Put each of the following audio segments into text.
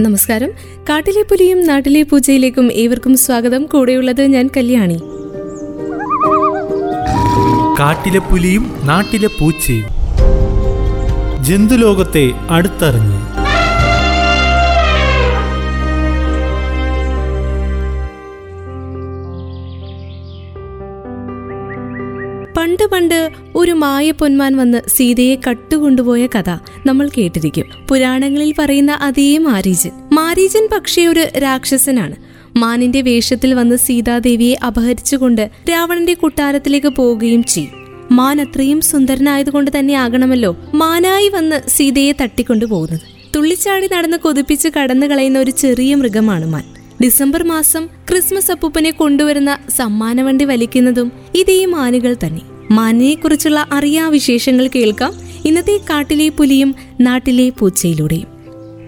നമസ്കാരം. കാട്ടിലെ പുലിയും നാട്ടിലെ പൂജയിലേക്കും ഏവർക്കും സ്വാഗതം. കൂടെയുള്ളത് ഞാൻ കല്യാണി. കാട്ടിലെ പുലിയും നാട്ടിലെ പൂച്ചയും ജന്തുലോകത്തെ അടുത്തറിഞ്ഞ്. പണ്ട് പണ്ട് ഒരു മായ പൊന്മാൻ വന്ന് സീതയെ കട്ടുകൊണ്ടുപോയ കഥ നമ്മൾ കേട്ടിരിക്കും. പുരാണങ്ങളിൽ പറയുന്ന അതേ മാരീജൻ. മാരീജൻ പക്ഷേ ഒരു രാക്ഷസനാണ്. മാനിന്റെ വേഷത്തിൽ വന്ന് സീതാദേവിയെ അപഹരിച്ചുകൊണ്ട് രാവണന്റെ കൊട്ടാരത്തിലേക്ക് പോവുകയും ചെയ്യും. മാൻ അത്രയും സുന്ദരനായതുകൊണ്ട് തന്നെ ആകണമല്ലോ മാനായി വന്ന് സീതയെ തട്ടിക്കൊണ്ടു പോകുന്നത് തുള്ളിച്ചാടി നടന്ന് കൊതിപ്പിച്ച് കടന്നു കളയുന്ന ഒരു ചെറിയ മൃഗമാണ് മാൻ. ഡിസംബർ മാസം ക്രിസ്മസ് അപ്പൂപ്പനെ കൊണ്ടുവരുന്ന സമ്മാനവണ്ടി വലിക്കുന്നതും ഇതേ മാനുകൾ തന്നെ. മാനിനെ അറിയാവിശേഷങ്ങൾ അറിയാ വിശേഷങ്ങൾ കേൾക്കാം ഇന്നത്തെ കാട്ടിലെ പുലിയും നാട്ടിലെ പൂച്ചയിലൂടെ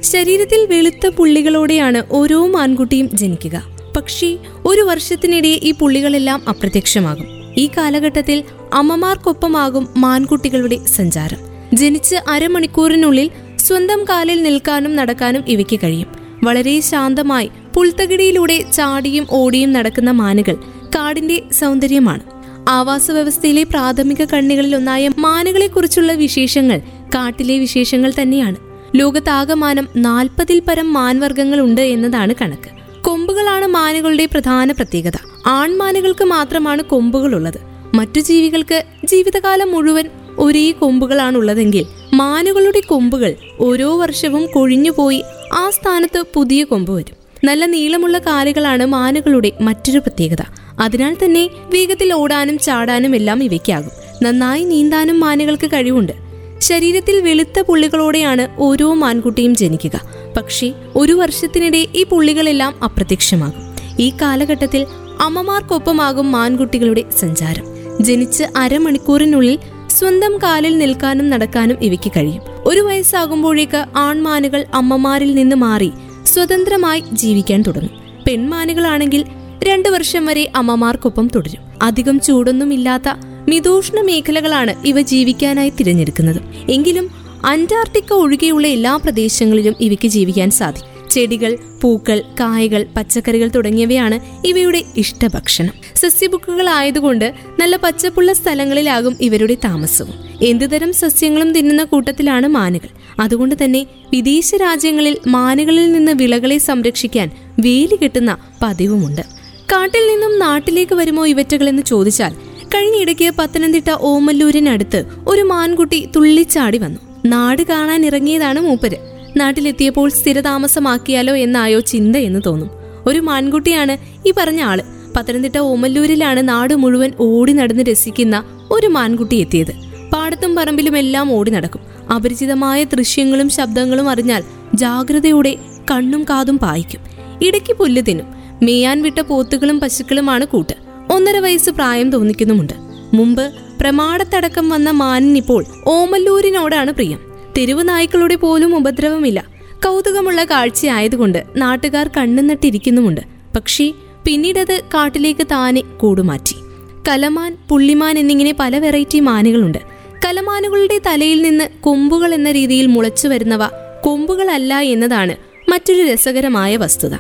ശരീരത്തിൽ വെളുത്ത പുള്ളികളോടെയാണ് ഓരോ മാൻകുട്ടിയും ജനിക്കുക. പക്ഷേ ഒരു വർഷത്തിനിടെ ഈ പുള്ളികളെല്ലാം അപ്രത്യക്ഷമാകും. ഈ കാലഘട്ടത്തിൽ അമ്മമാർക്കൊപ്പമാകും മാൻകുട്ടികളുടെ സഞ്ചാരം. ജനിച്ച് അരമണിക്കൂറിനുള്ളിൽ സ്വന്തം കാലിൽ നിൽക്കാനും നടക്കാനും ഇവയ്ക്ക് കഴിയും. വളരെ ശാന്തമായി പുൽത്തകിടിയിലൂടെ ചാടിയും ഓടിയും നടക്കുന്ന മാനുകൾ കാടിന്റെ സൗന്ദര്യമാണ്. ആവാസ വ്യവസ്ഥയിലെ പ്രാഥമിക കണ്ണികളിൽ ഒന്നായ മാനുകളെക്കുറിച്ചുള്ള വിശേഷങ്ങൾ കാട്ടിലെ വിശേഷങ്ങൾ തന്നെയാണ്. ലോകത്താകമാനം നാൽപ്പതിൽ പരം മാൻവർഗങ്ങൾ ഉണ്ട് എന്നതാണ് കണക്ക്. കൊമ്പുകളാണ് മാനുകളുടെ പ്രധാന പ്രത്യേകത. ആൺമാനുകൾക്ക് മാത്രമാണ് കൊമ്പുകളുള്ളത്. മറ്റു ജീവികൾക്ക് ജീവിതകാലം മുഴുവൻ ഒരേ കൊമ്പുകളാണുള്ളതെങ്കിൽ മാനുകളുടെ കൊമ്പുകൾ ഓരോ വർഷവും കൊഴിഞ്ഞുപോയി ആ സ്ഥാനത്ത് പുതിയ കൊമ്പ് വരും. നല്ല നീളമുള്ള കാലുകളാണ് മാനുകളുടെ മറ്റൊരു പ്രത്യേകത. അതിനാൽ തന്നെ വേഗത്തിൽ ഓടാനും ചാടാനും എല്ലാം ഇവയ്ക്കാകും. നന്നായി നീന്താനും മാനുകൾക്ക് കഴിവുണ്ട്. ശരീരത്തിൽ വെളുത്ത പുള്ളികളോടെയാണ് ഓരോ മാൻകുട്ടിയും ജനിക്കുക. പക്ഷേ ഒരു വർഷത്തിനിടെ ഈ പുള്ളികളെല്ലാം അപ്രത്യക്ഷമാകും. ഈ കാലഘട്ടത്തിൽ അമ്മമാർക്കൊപ്പമാകും മാൻകുട്ടികളുടെ സഞ്ചാരം. ജനിച്ച് അരമണിക്കൂറിനുള്ളിൽ സ്വന്തം കാലിൽ നിൽക്കാനും നടക്കാനും ഇവയ്ക്ക് കഴിയും. ഒരു വയസ്സാകുമ്പോഴേക്ക് ആൺമാനുകൾ അമ്മമാരിൽ നിന്ന് മാറി സ്വതന്ത്രമായി ജീവിക്കാൻ തുടങ്ങും. പെൺമാനുകളാണെങ്കിൽ രണ്ടു വർഷം വരെ അമ്മമാർക്കൊപ്പം തുടരും. അധികം ചൂടൊന്നുമില്ലാത്ത മിതൂഷ്ണ മേഖലകളാണ് ഇവ ജീവിക്കാനായി തിരഞ്ഞെടുക്കുന്നത്. എങ്കിലും അന്റാർട്ടിക്ക ഒഴികെയുള്ള എല്ലാ പ്രദേശങ്ങളിലും ഇവയ്ക്ക് ജീവിക്കാൻ സാധിക്കും. ചെടികൾ പൂക്കൾ കായകൾ പച്ചക്കറികൾ തുടങ്ങിയവയാണ് ഇവയുടെ ഇഷ്ടഭക്ഷണം. സസ്യബുക്കുകൾ ആയതുകൊണ്ട് നല്ല പച്ചപ്പുള്ള സ്ഥലങ്ങളിലാകും ഇവരുടെ താമസവും. എന്തുതരം സസ്യങ്ങളും തിന്നുന്ന കൂട്ടത്തിലാണ് മാനുകൾ. അതുകൊണ്ട് തന്നെ വിദേശ രാജ്യങ്ങളിൽ മാനുകളിൽ നിന്ന് വിളകളെ സംരക്ഷിക്കാൻ വേലി കെട്ടുന്ന പതിവുമുണ്ട്. കാട്ടിൽ നിന്നും നാട്ടിലേക്ക് വരുമോ ഇവറ്റകൾ എന്ന് ചോദിച്ചാൽ കഴിഞ്ഞിടയ്ക്ക് പത്തനംതിട്ട ഓമല്ലൂരിനടുത്ത് ഒരു മാൻകുട്ടി തുള്ളിച്ചാടി വന്നു. നാട് കാണാൻ ഇറങ്ങിയതാണ് മൂപ്പര്. നാട്ടിലെത്തിയപ്പോൾ സ്ഥിരതാമസമാക്കിയാലോ എന്നായോ ചിന്ത എന്ന് തോന്നും. ഒരു മാൻകുട്ടിയാണ് ഈ പറഞ്ഞ ആൾ. പത്തനംതിട്ട ഓമല്ലൂരിലാണ് നാട് മുഴുവൻ ഓടി നടന്ന് രസിക്കുന്ന ഒരു മാൻകുട്ടി എത്തിയത്. പാടത്തും പറമ്പിലും എല്ലാം ഓടി നടക്കും. അപരിചിതമായ ദൃശ്യങ്ങളും ശബ്ദങ്ങളും അറിഞ്ഞാൽ ജാഗ്രതയോടെ കണ്ണും കാതും പായിക്കും. ഇടയ്ക്ക് പുല്ല് തിന്നും. മേയാൻ വിട്ട പോത്തുകളും പശുക്കളുമാണ് കൂട്ട്. ഒന്നര വയസ്സ് പ്രായം തോന്നിക്കുന്നുമുണ്ട്. മുമ്പ് പ്രമാണത്തടക്കം വന്ന മാനിനിപ്പോൾ ഓമല്ലൂരിനോടാണ് പ്രിയം. തെരുവ് നായ്ക്കളുടെ പോലും ഉപദ്രവമില്ല. കൗതുകമുള്ള കാഴ്ചയായതുകൊണ്ട് നാട്ടുകാർ കണ്ണുനട്ടിരിക്കുന്നുമുണ്ട്. പക്ഷേ പിന്നീടത് കാട്ടിലേക്ക് താനെ കൂടുമാറ്റി. കലമാൻ പുള്ളിമാൻ എന്നിങ്ങനെ പല വെറൈറ്റി മാനുകളുണ്ട്. കലമാനുകളുടെ തലയിൽ നിന്ന് കൊമ്പുകൾ എന്ന രീതിയിൽ മുളച്ചു വരുന്നവ കൊമ്പുകളല്ല എന്നതാണ് മറ്റൊരു രസകരമായ വസ്തുത.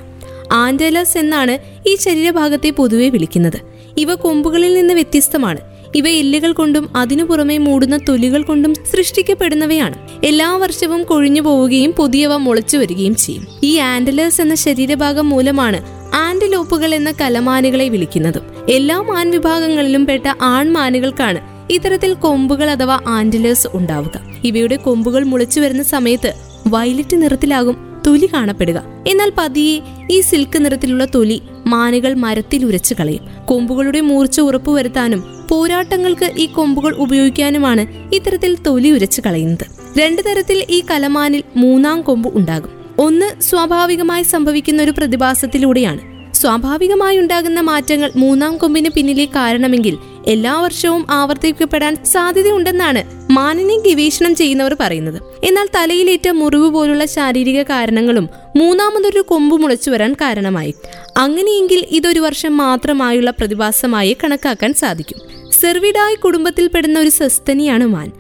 ആൻഡലസ് എന്നാണ് ഈ ശരീരഭാഗത്തെ പൊതുവെ വിളിക്കുന്നത്. ഇവ കൊമ്പുകളിൽ നിന്ന് വ്യത്യസ്തമാണ്. ഇവ എല്ലുകൾ കൊണ്ടും അതിനു പുറമെ മൂടുന്ന തൊലികൾ കൊണ്ടും സൃഷ്ടിക്കപ്പെടുന്നവയാണ്. എല്ലാ വർഷവും കൊഴിഞ്ഞു പോവുകയും പുതിയവ മുളച്ചു വരികയും ചെയ്യും. ഈ ആൻഡലേഴ്സ് എന്ന ശരീരഭാഗം മൂലമാണ് ആൻഡലോപ്പുകൾ എന്ന കലമാനുകളെ വിളിക്കുന്നതും. എല്ലാ മാൻ വിഭാഗങ്ങളിലും പെട്ട ആൺമാനുകൾക്കാണ് ഇത്തരത്തിൽ കൊമ്പുകൾ അഥവാ ആൻഡലേഴ്സ് ഉണ്ടാവുക. ഇവയുടെ കൊമ്പുകൾ മുളച്ചു വരുന്ന സമയത്ത് വയലറ്റ് നിറത്തിലാകും തൊലി കാണപ്പെടുക. എന്നാൽ പതിയെ ഈ സിൽക്ക് നിറത്തിലുള്ള തൊലി മാനുകൾ മരത്തിൽ ഉരച്ചു കളയും. കൊമ്പുകളുടെ മൂർച്ച ഉറപ്പുവരുത്താനും പോരാട്ടങ്ങൾക്ക് ഈ കൊമ്പുകൾ ഉപയോഗിക്കാനുമാണ് ഇത്തരത്തിൽ തൊലി ഉരച്ചു കളയുന്നത്. രണ്ടു തരത്തിൽ ഈ കലമാനിൽ മൂന്നാം കൊമ്പ് ഉണ്ടാകും. ഒന്ന് സ്വാഭാവികമായി സംഭവിക്കുന്ന ഒരു പ്രതിഭാസത്തിലൂടെയാണ്. സ്വാഭാവികമായി ഉണ്ടാകുന്ന മാറ്റങ്ങൾ മൂന്നാം കൊമ്പിന് പിന്നിലെ കാരണമെങ്കിൽ എല്ലാ വർഷവും ആവർത്തിക്കപ്പെടാൻ സാധ്യതയുണ്ടെന്നാണ് മാനിനെ ഗവേഷണം ചെയ്യുന്നവർ പറയുന്നത്. എന്നാൽ തലയിലേറ്റ മുറിവ് പോലുള്ള ശാരീരിക കാരണങ്ങളും മൂന്നാമതൊരു കൊമ്പ് മുളച്ചു വരാൻ കാരണമായി. അങ്ങനെയെങ്കിൽ ഇതൊരു വർഷം മാത്രമായുള്ള പ്രതിഭാസമായി കണക്കാക്കാൻ സാധിക്കും. സെർവിഡായ് കുടുംബത്തിൽപ്പെടുന്ന ഒരു സസ്തനിയാണ് മാൻ.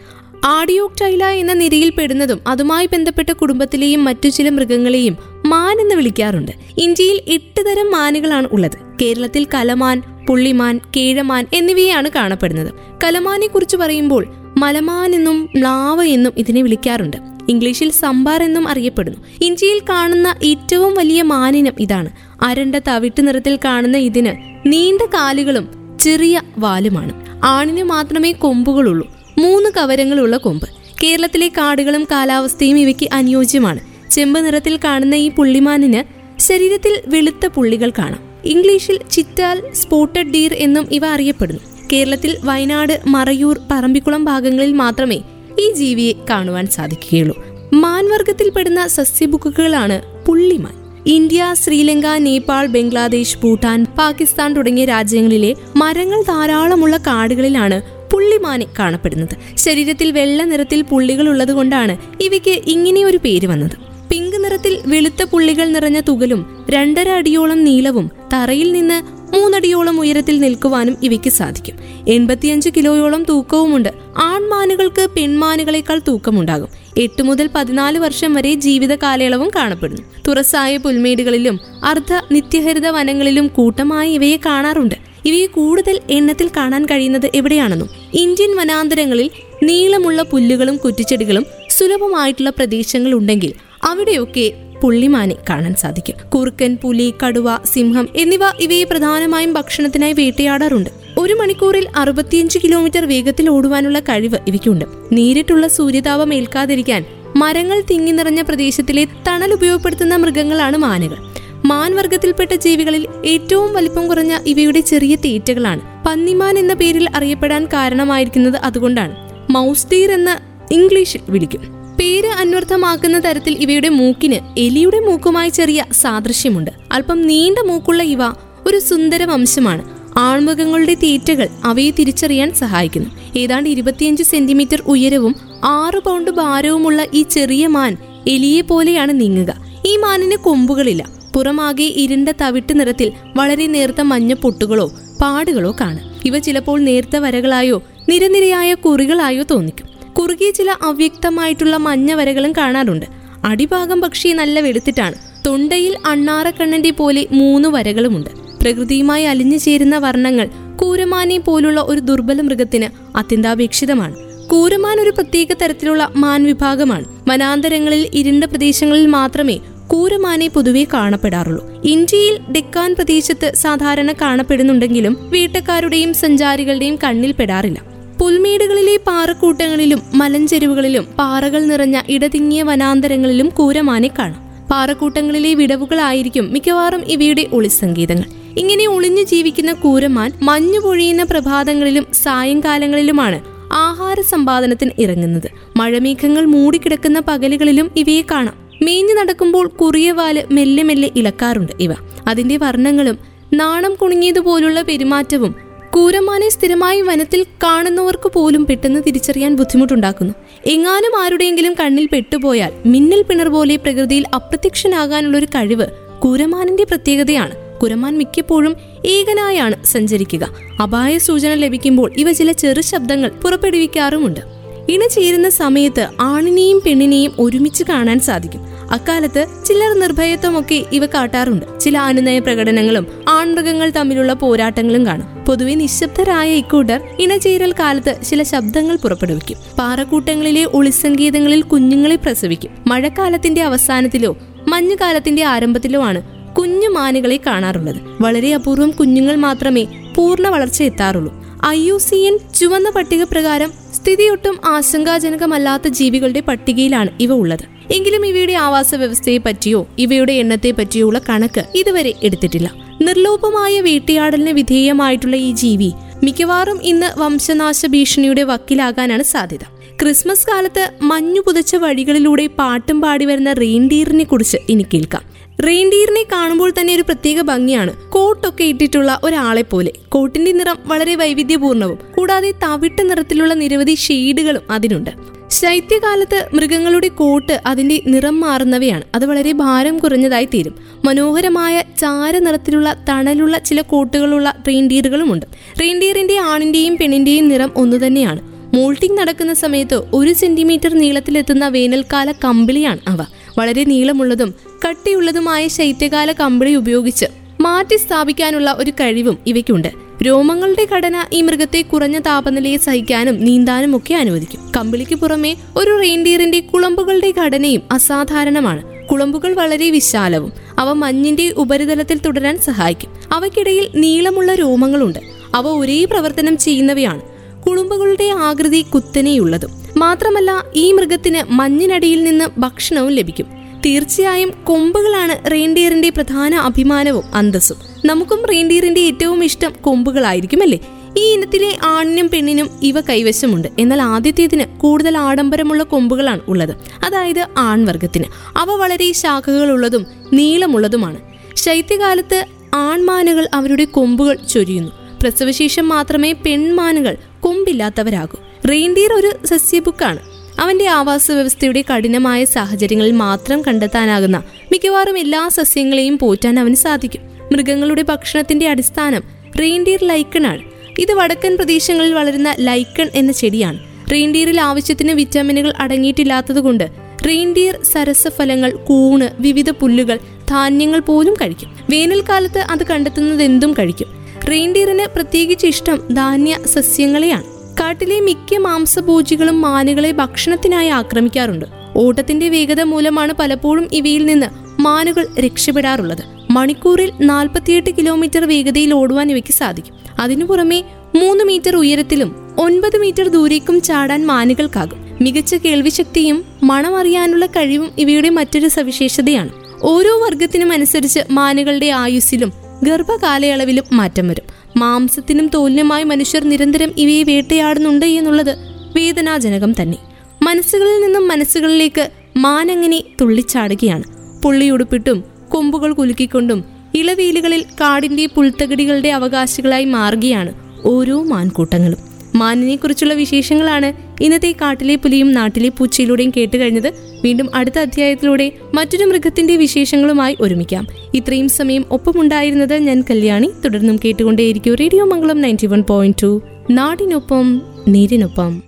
ആഡിയോക്ടൈല എന്ന നിരയിൽപ്പെടുന്നതും അതുമായി ബന്ധപ്പെട്ട കുടുംബത്തിലെയും മറ്റു ചില മൃഗങ്ങളെയും മാൻ എന്ന് വിളിക്കാറുണ്ട്. ഇന്ത്യയിൽ എട്ട് തരം മാനുകളാണ് ഉള്ളത്. കേരളത്തിൽ കലമാൻ പുള്ളിമാൻ കീഴമാൻ എന്നിവയാണ് കാണപ്പെടുന്നത്. കലമാനെ കുറിച്ച് പറയുമ്പോൾ മലമാൻ എന്നും മ്ലാവ എന്നും ഇതിനെ വിളിക്കാറുണ്ട്. ഇംഗ്ലീഷിൽ സംബാർ എന്നും അറിയപ്പെടുന്നു. ഇന്ത്യയിൽ കാണുന്ന ഏറ്റവും വലിയ മാനിനം ഇതാണ്. അരണ്ട തവിട്ട് നിറത്തിൽ കാണുന്ന ഇതിന് നീണ്ട കാലുകളും ചെറിയ വാലുമാണ്. ആണിന് മാത്രമേ കൊമ്പുകളുള്ളൂ. മൂന്ന് കവരങ്ങളുള്ള കൊമ്പ്. കേരളത്തിലെ കാടുകളും കാലാവസ്ഥയും ഇവയ്ക്ക് അനുയോജ്യമാണ്. ചെമ്പ് നിറത്തിൽ കാണുന്ന ഈ പുള്ളിമാനിന് ശരീരത്തിൽ വെളുത്ത പുള്ളികൾ കാണാം. ഇംഗ്ലീഷിൽ ചിറ്റാൽ സ്പോട്ടഡ് ഡീർ എന്നും ഇവ അറിയപ്പെടുന്നു. കേരളത്തിൽ വയനാട് മറയൂർ പറമ്പിക്കുളം ഭാഗങ്ങളിൽ മാത്രമേ ഈ ജീവിയെ കാണുവാൻ സാധിക്കുകയുള്ളൂ. മാൻവർഗത്തിൽപ്പെടുന്ന സസ്യബുക്കുകളാണ് പുള്ളിമാൻ. ഇന്ത്യ ശ്രീലങ്ക നേപ്പാൾ ബംഗ്ലാദേശ് ഭൂട്ടാൻ പാകിസ്ഥാൻ തുടങ്ങിയ രാജ്യങ്ങളിലെ മരങ്ങൾ ധാരാളമുള്ള കാടുകളിലാണ് പുള്ളിമാനെ കാണപ്പെടുന്നത്. ശരീരത്തിൽ വെള്ള നിറത്തിൽ പുള്ളികൾ ഉള്ളതുകൊണ്ടാണ് ഇവയ്ക്ക് ഇങ്ങനെയൊരു പേര് വന്നത്. പിങ്ക് നിറത്തിൽ വെളുത്ത പുള്ളികൾ നിറഞ്ഞ തുകലും രണ്ടര അടിയോളം നീളവും തറയിൽ നിന്ന് മൂന്നടിയോളം ഉയരത്തിൽ നിൽക്കുവാനും ഇവയ്ക്ക് സാധിക്കും. എൺപത്തിയഞ്ച് കിലോയോളം തൂക്കവുമുണ്ട്. ആൺമാനുകൾക്ക് പെൺമാനുകളെക്കാൾ തൂക്കമുണ്ടാകും. എട്ട് മുതൽ പതിനാല് വർഷം വരെ ജീവിത കാലയളവും കാണപ്പെടുന്നു. തുറസായ പുൽമേടുകളിലും അർദ്ധ നിത്യഹരിത വനങ്ങളിലും കൂട്ടമായി ഇവയെ കാണാറുണ്ട്. ഇവയെ കൂടുതൽ എണ്ണത്തിൽ കാണാൻ കഴിയുന്നത് എവിടെയാണെന്നും ഇന്ത്യൻ വനാന്തരങ്ങളിൽ നീളമുള്ള പുല്ലുകളും കുറ്റിച്ചെടികളും സുലഭമായിട്ടുള്ള പ്രദേശങ്ങൾ ഉണ്ടെങ്കിൽ അവിടെയൊക്കെ പുള്ളിമാനെ കാണാൻ സാധിക്കും. കുറുക്കൻ പുലി കടുവ സിംഹം എന്നിവ ഇവയെ പ്രധാനമായും ഭക്ഷണത്തിനായി വേട്ടയാടാറുണ്ട്. ഒരു മണിക്കൂറിൽ അറുപത്തിയഞ്ച് കിലോമീറ്റർ വേഗത്തിൽ ഓടുവാനുള്ള കഴിവ് ഇവയ്ക്കുണ്ട്. നേരിട്ടുള്ള സൂര്യതാപം ഏൽക്കാതിരിക്കാൻ മരങ്ങൾ തിങ്ങി നിറഞ്ഞ പ്രദേശത്തിലെ തണൽ ഉപയോഗപ്പെടുത്തുന്ന മൃഗങ്ങളാണ് മാനുകൾ. മാൻവർഗത്തിൽപ്പെട്ട ജീവികളിൽ ഏറ്റവും വലിപ്പം കുറഞ്ഞ ഇവയുടെ ചെറിയ തീറ്റകളാണ്. പന്നിമാൻ എന്ന പേരിൽ അറിയപ്പെടാൻ കാരണമായിരിക്കുന്നത് അതുകൊണ്ടാണ്. മൗസ്തീർ എന്ന ഇംഗ്ലീഷിൽ വിളിക്കും. പേര് അന്വർത്ഥമാക്കുന്ന തരത്തിൽ ഇവയുടെ മൂക്കിന് എലിയുടെ മൂക്കുമായി ചെറിയ സാദൃശ്യമുണ്ട്. അല്പം നീണ്ട മൂക്കുള്ള ഇവ ഒരു സുന്ദര വംശമാണ്. ആൺമൃഗങ്ങളുടെ തീറ്റകൾ അവയെ തിരിച്ചറിയാൻ സഹായിക്കുന്നു. ഏതാണ്ട് ഇരുപത്തിയഞ്ച് സെന്റിമീറ്റർ ഉയരവും ആറ് പൗണ്ട് ഭാരവുമുള്ള ഈ ചെറിയ മാൻ എലിയെ പോലെയാണ് നീങ്ങുക. ഈ മാനിന് കൊമ്പുകളില്ല. പുറമാകെ ഇരുണ്ട തവിട്ട് നിറത്തിൽ വളരെ നേർത്ത മഞ്ഞ പൊട്ടുകളോ പാടുകളോ കാണാം. ഇവ ചിലപ്പോൾ നേർത്ത വരകളായോ നിരനിരയായ കുറികളായോ തോന്നിക്കും. കുറുകിയ ചില അവ്യക്തമായിട്ടുള്ള മഞ്ഞ വരകളും കാണാറുണ്ട്. അടിഭാഗം പക്ഷി നല്ല വെളുത്തിട്ടാണ്. തൊണ്ടയിൽ അണ്ണാറക്കണ്ണന്റെ പോലെ മൂന്ന് വരകളുമുണ്ട്. പ്രകൃതിയുമായി അലിഞ്ഞു ചേരുന്ന വർണങ്ങൾ കൂരമാനെ പോലുള്ള ഒരു ദുർബല മൃഗത്തിന് അത്യന്താപേക്ഷിതമാണ്. കൂരമാൻ ഒരു പ്രത്യേക തരത്തിലുള്ള മാൻ വിഭാഗമാണ് വനാന്തരങ്ങളിൽ ഇരുണ്ട പ്രദേശങ്ങളിൽ മാത്രമേ കൂരമാനെ പൊതുവെ കാണപ്പെടാറുള്ളൂ. ഇന്ത്യയിൽ ഡെക്കാൻ പ്രദേശത്ത് സാധാരണ കാണപ്പെടുന്നുണ്ടെങ്കിലും വീട്ടക്കാരുടെയും സഞ്ചാരികളുടെയും കണ്ണിൽ പെടാറില്ല. പുൽമേടുകളിലെ പാറക്കൂട്ടങ്ങളിലും മലഞ്ചെരുവുകളിലും പാറകൾ നിറഞ്ഞ ഇടതിങ്ങിയ വനാന്തരങ്ങളിലും കൂരമാനെ കാണാം. പാറക്കൂട്ടങ്ങളിലെ വിടവുകളായിരിക്കും മിക്കവാറും ഇവയുടെ ഒളിസംഗീതങ്ങൾ ഇങ്ങനെ ഒളിഞ്ഞു ജീവിക്കുന്ന കൂരമാൻ മഞ്ഞു പൊഴിയുന്ന പ്രഭാതങ്ങളിലും സായങ്കാലങ്ങളിലുമാണ് ആഹാര സമ്പാദനത്തിന് ഇറങ്ങുന്നത്. മഴമേഘങ്ങൾ മൂടിക്കിടക്കുന്ന പകലുകളിലും ഇവയെ കാണാം. മേഞ്ഞു നടക്കുമ്പോൾ കുറിയ വാൽ മെല്ലെ മെല്ലെ ഇളക്കാറുണ്ട് ഇവ. അതിന്റെ വർണങ്ങളും നാണം കുണുങ്ങിയതുപോലുള്ള പെരുമാറ്റവും കൂരമാനെ സ്ഥിരമായി വനത്തിൽ കാണുന്നവർക്ക് പോലും പെട്ടെന്ന് തിരിച്ചറിയാൻ ബുദ്ധിമുട്ടുണ്ടാക്കുന്നു. എങ്ങാനും ആരുടെയെങ്കിലും കണ്ണിൽ പെട്ടുപോയാൽ മിന്നൽ പിണർ പോലെ പ്രകൃതിയിൽ അപ്രത്യക്ഷനാകാനുള്ള ഒരു കഴിവ് കൂരമാനിന്റെ പ്രത്യേകതയാണ്. കുരമാൻ മിക്കപ്പോഴും ഏകനായാണ് സഞ്ചരിക്കുക. അപായ സൂചന ലഭിക്കുമ്പോൾ ഇവ ചില ചെറു ശബ്ദങ്ങൾ പുറപ്പെടുവിക്കാറുമുണ്ട്. ഇണ ചേരുന്ന സമയത്ത് ആണിനെയും പെണ്ണിനെയും ഒരുമിച്ച് കാണാൻ സാധിക്കും. അക്കാലത്ത് ചിലർ നിർഭയത്വമൊക്കെ ഇവ കാട്ടാറുണ്ട്. ചില അനുനയ പ്രകടനങ്ങളും ആൺമൃഗങ്ങൾ തമ്മിലുള്ള പോരാട്ടങ്ങളും കാണും. പൊതുവെ നിശബ്ദരായ ഇക്കൂട്ടർ ഇണചേരൽ കാലത്ത് ചില ശബ്ദങ്ങൾ പുറപ്പെടുവിക്കും. പാറക്കൂട്ടങ്ങളിലെ ഒളിസങ്കേതങ്ങളിൽ കുഞ്ഞുങ്ങളെ പ്രസവിക്കും. മഴക്കാലത്തിന്റെ അവസാനത്തിലോ മഞ്ഞുകാലത്തിന്റെ ആരംഭത്തിലോ ആണ് കുഞ്ഞു മാനുകളെ കാണാറുള്ളത്. വളരെ അപൂർവം കുഞ്ഞുങ്ങൾ മാത്രമേ പൂർണ വളർച്ച എത്താറുള്ളൂ. ഐ യു സി എൻ ചുവന്ന പട്ടിക പ്രകാരം സ്ഥിതിയൊട്ടും ആശങ്കാജനകമല്ലാത്ത ജീവികളുടെ പട്ടികയിലാണ് ഇവ ഉള്ളത്. എങ്കിലും ഇവയുടെ ആവാസ വ്യവസ്ഥയെ പറ്റിയോ ഇവയുടെ എണ്ണത്തെ പറ്റിയോ ഉള്ള കണക്ക് ഇതുവരെ എടുത്തിട്ടില്ല. നിർലോഭമായ വേട്ടയാടലിന് വിധേയമായിട്ടുള്ള ഈ ജീവി മിക്കവാറും ഇന്ന് വംശനാശ ഭീഷണിയുടെ വക്കിലാകാനാണ് സാധ്യത. ക്രിസ്മസ് കാലത്ത് മഞ്ഞു പുതച്ച വഴികളിലൂടെ പാട്ടും പാടി വരുന്ന റെയിൻഡീറിനെ കുറിച്ച് ഇനി കേൾക്കാം. റെയിൻഡീറിനെ കാണുമ്പോൾ തന്നെ ഒരു പ്രത്യേക ഭംഗിയാണ്. കോട്ടൊക്കെ ഇട്ടിട്ടുള്ള ഒരാളെ പോലെ കോട്ടിന്റെ നിറം വളരെ വൈവിധ്യപൂർണവും കൂടാതെ തവിട്ട് നിറത്തിലുള്ള നിരവധി ഷെയ്ഡുകളും അതിനുണ്ട്. ശൈത്യകാലത്ത് മൃഗങ്ങളുടെ കോട്ട് അതിന്റെ നിറം മാറുന്നവയാണ്. അത് വളരെ ഭാരം കുറഞ്ഞതായി തീരും. മനോഹരമായ ചാര നിറത്തിലുള്ള തണലുള്ള ചില കോട്ടുകളുള്ള ഉണ്ട് റീൻഡീറിന്റെ ആണിന്റെയും പെണ്ണിന്റെയും നിറം ഒന്നു തന്നെയാണ്. മോൾട്ടിംഗ് നടക്കുന്ന സമയത്ത് ഒരു സെന്റിമീറ്റർ നീളത്തിലെത്തുന്ന വേനൽക്കാല കമ്പിളിയാണ് അവ. വളരെ നീളമുള്ളതും കട്ടിയുള്ളതുമായ ശൈത്യകാല കമ്പിളി ഉപയോഗിച്ച് മാറ്റി സ്ഥാപിക്കാനുള്ള ഒരു കഴിവും ഇവയ്ക്കുണ്ട്. രോമങ്ങളുടെ ഘടന ഈ മൃഗത്തെ കുറഞ്ഞ താപനിലയെ സഹിക്കാനും നീന്താനും ഒക്കെ അനുവദിക്കും. കമ്പിളിക്ക് പുറമെ ഒരു റെയിൻഡിയറിന്റെ കുളമ്പുകളുടെ ഘടനയും അസാധാരണമാണ്. കുളമ്പുകൾ വളരെ വിശാലവും അവ മഞ്ഞിന്റെ ഉപരിതലത്തിൽ തുടരാൻ സഹായിക്കും. അവയ്ക്കിടയിൽ നീളമുള്ള രോമങ്ങളുണ്ട്. അവ ഒരേ പ്രവർത്തനം ചെയ്യുന്നവയാണ്. കുളുമ്പുകളുടെ ആകൃതി കുത്തനെയുള്ളതും. മാത്രമല്ല ഈ മൃഗത്തിന് മഞ്ഞിനടിയിൽ നിന്ന് ഭക്ഷണവും ലഭിക്കും. തീർച്ചയായും കൊമ്പുകളാണ് റെയിൻഡിയറിന്റെ പ്രധാന അഭിമാനവും അന്തസ്സും. നമുക്കും റെയിൻഡിയറിന്റെ ഏറ്റവും ഇഷ്ടം കൊമ്പുകളായിരിക്കും അല്ലേ ഈ ഇനത്തിലെ ആണിനും പെണ്ണിനും ഇവ കൈവശമുണ്ട്. എന്നാൽ ആദ്യത്തേതിന് കൂടുതൽ ആഡംബരമുള്ള കൊമ്പുകളാണ് ഉള്ളത്. അതായത് ആൺവർഗത്തിന് അവ വളരെ ശാഖകളുള്ളതും നീളമുള്ളതുമാണ്. ശൈത്യകാലത്ത് ആൺമാനുകൾ അവരുടെ കൊമ്പുകൾ ചൊരിയുന്നു. പ്രസവശേഷം മാത്രമേ പെൺമാനുകൾ കൊമ്പില്ലാത്തവരാകൂ. റെയിൻഡിയർ ഒരു സസ്യബുക്കാണ്. അവന്റെ ആവാസ വ്യവസ്ഥയുടെ കഠിനമായ സാഹചര്യങ്ങളിൽ മാത്രം കണ്ടെത്താനാകുന്ന മിക്കവാറും എല്ലാ സസ്യങ്ങളെയും പോറ്റാൻ അവന് സാധിക്കും. മൃഗങ്ങളുടെ ഭക്ഷണത്തിന്റെ അടിസ്ഥാനം റെയിൻഡിയർ ലൈക്കണാണ് ഇത് വടക്കൻ പ്രദേശങ്ങളിൽ വളരുന്ന ലൈക്കൺ എന്ന ചെടിയാണ്. റെയിൻഡിയറിൽ ആവശ്യത്തിന് വിറ്റാമിനുകൾ അടങ്ങിയിട്ടില്ലാത്തതുകൊണ്ട് റെയിൻഡിയർ സരസഫലങ്ങൾ കൂണ് വിവിധ പുല്ലുകൾ ധാന്യങ്ങൾ പോലും കഴിക്കും. വേനൽക്കാലത്ത് അത് കണ്ടെത്തുന്നത് എന്തും കഴിക്കും. റെയിൻഡിയറിന് പ്രത്യേകിച്ച് ഇഷ്ടം ധാന്യ സസ്യങ്ങളെയാണ്. കാട്ടിലെ മിക്ക മാംസഭോജികളും മാനുകളെ ഭക്ഷണത്തിനായി ആക്രമിക്കാറുണ്ട്. ഓട്ടത്തിന്റെ വേഗത മൂലമാണ് പലപ്പോഴും ഇവയിൽ നിന്ന് മാനുകൾ രക്ഷപ്പെടാറുള്ളത്. മണിക്കൂറിൽ നാൽപ്പത്തിയെട്ട് കിലോമീറ്റർ വേഗതയിൽ ഓടുവാൻ ഇവയ്ക്ക് സാധിക്കും. അതിനു പുറമെ മൂന്ന് മീറ്റർ ഉയരത്തിലും ഒൻപത് മീറ്റർ ദൂരേക്കും ചാടാൻ മാനുകൾക്കാകും. മികച്ച കേൾവിശക്തിയും മണമറിയാനുള്ള കഴിവും ഇവയുടെ മറ്റൊരു സവിശേഷതയാണ്. ഓരോ വർഗത്തിനും അനുസരിച്ച് മാനുകളുടെ ആയുസ്സിലും ഗർഭകാലയളവിലും മാറ്റം വരും. മാംസത്തിനും തോലിനുമായി മനുഷ്യർ നിരന്തരം ഇവയെ വേട്ടയാടുന്നുണ്ട് എന്നുള്ളത് വേദനാജനകം തന്നെ. മനസ്സുകളിൽ നിന്നും മനസ്സുകളിലേക്ക് മാനങ്ങനെ തുള്ളിച്ചാടുകയാണ്. പുള്ളിയുടുപ്പിട്ടും കൊമ്പുകൾ കുലുക്കിക്കൊണ്ടും ഇളവീലുകളിൽ കാടിന്റെ പുൽത്തകിടികളുടെ അവകാശികളായി മാറുകയാണ് ഓരോ മാൻകൂട്ടങ്ങളും. മാനിനെ കുറിച്ചുള്ള വിശേഷങ്ങളാണ് ഇന്നത്തെ കാട്ടിലെ പുലിയും നാട്ടിലെ പൂച്ചയിലൂടെയും കേട്ടുകഴിഞ്ഞത്. വീണ്ടും അടുത്ത അധ്യായത്തിലൂടെ മറ്റൊരു മൃഗത്തിന്റെ വിശേഷങ്ങളുമായി ഒരുമിക്കാം. ഇത്രയും സമയം ഒപ്പമുണ്ടായിരുന്നത് ഞാൻ കല്യാണി. തുടർന്നും കേട്ടുകൊണ്ടേയിരിക്കും radio Mangalam ninety one point two നാടിനൊപ്പം നീരിനൊപ്പം.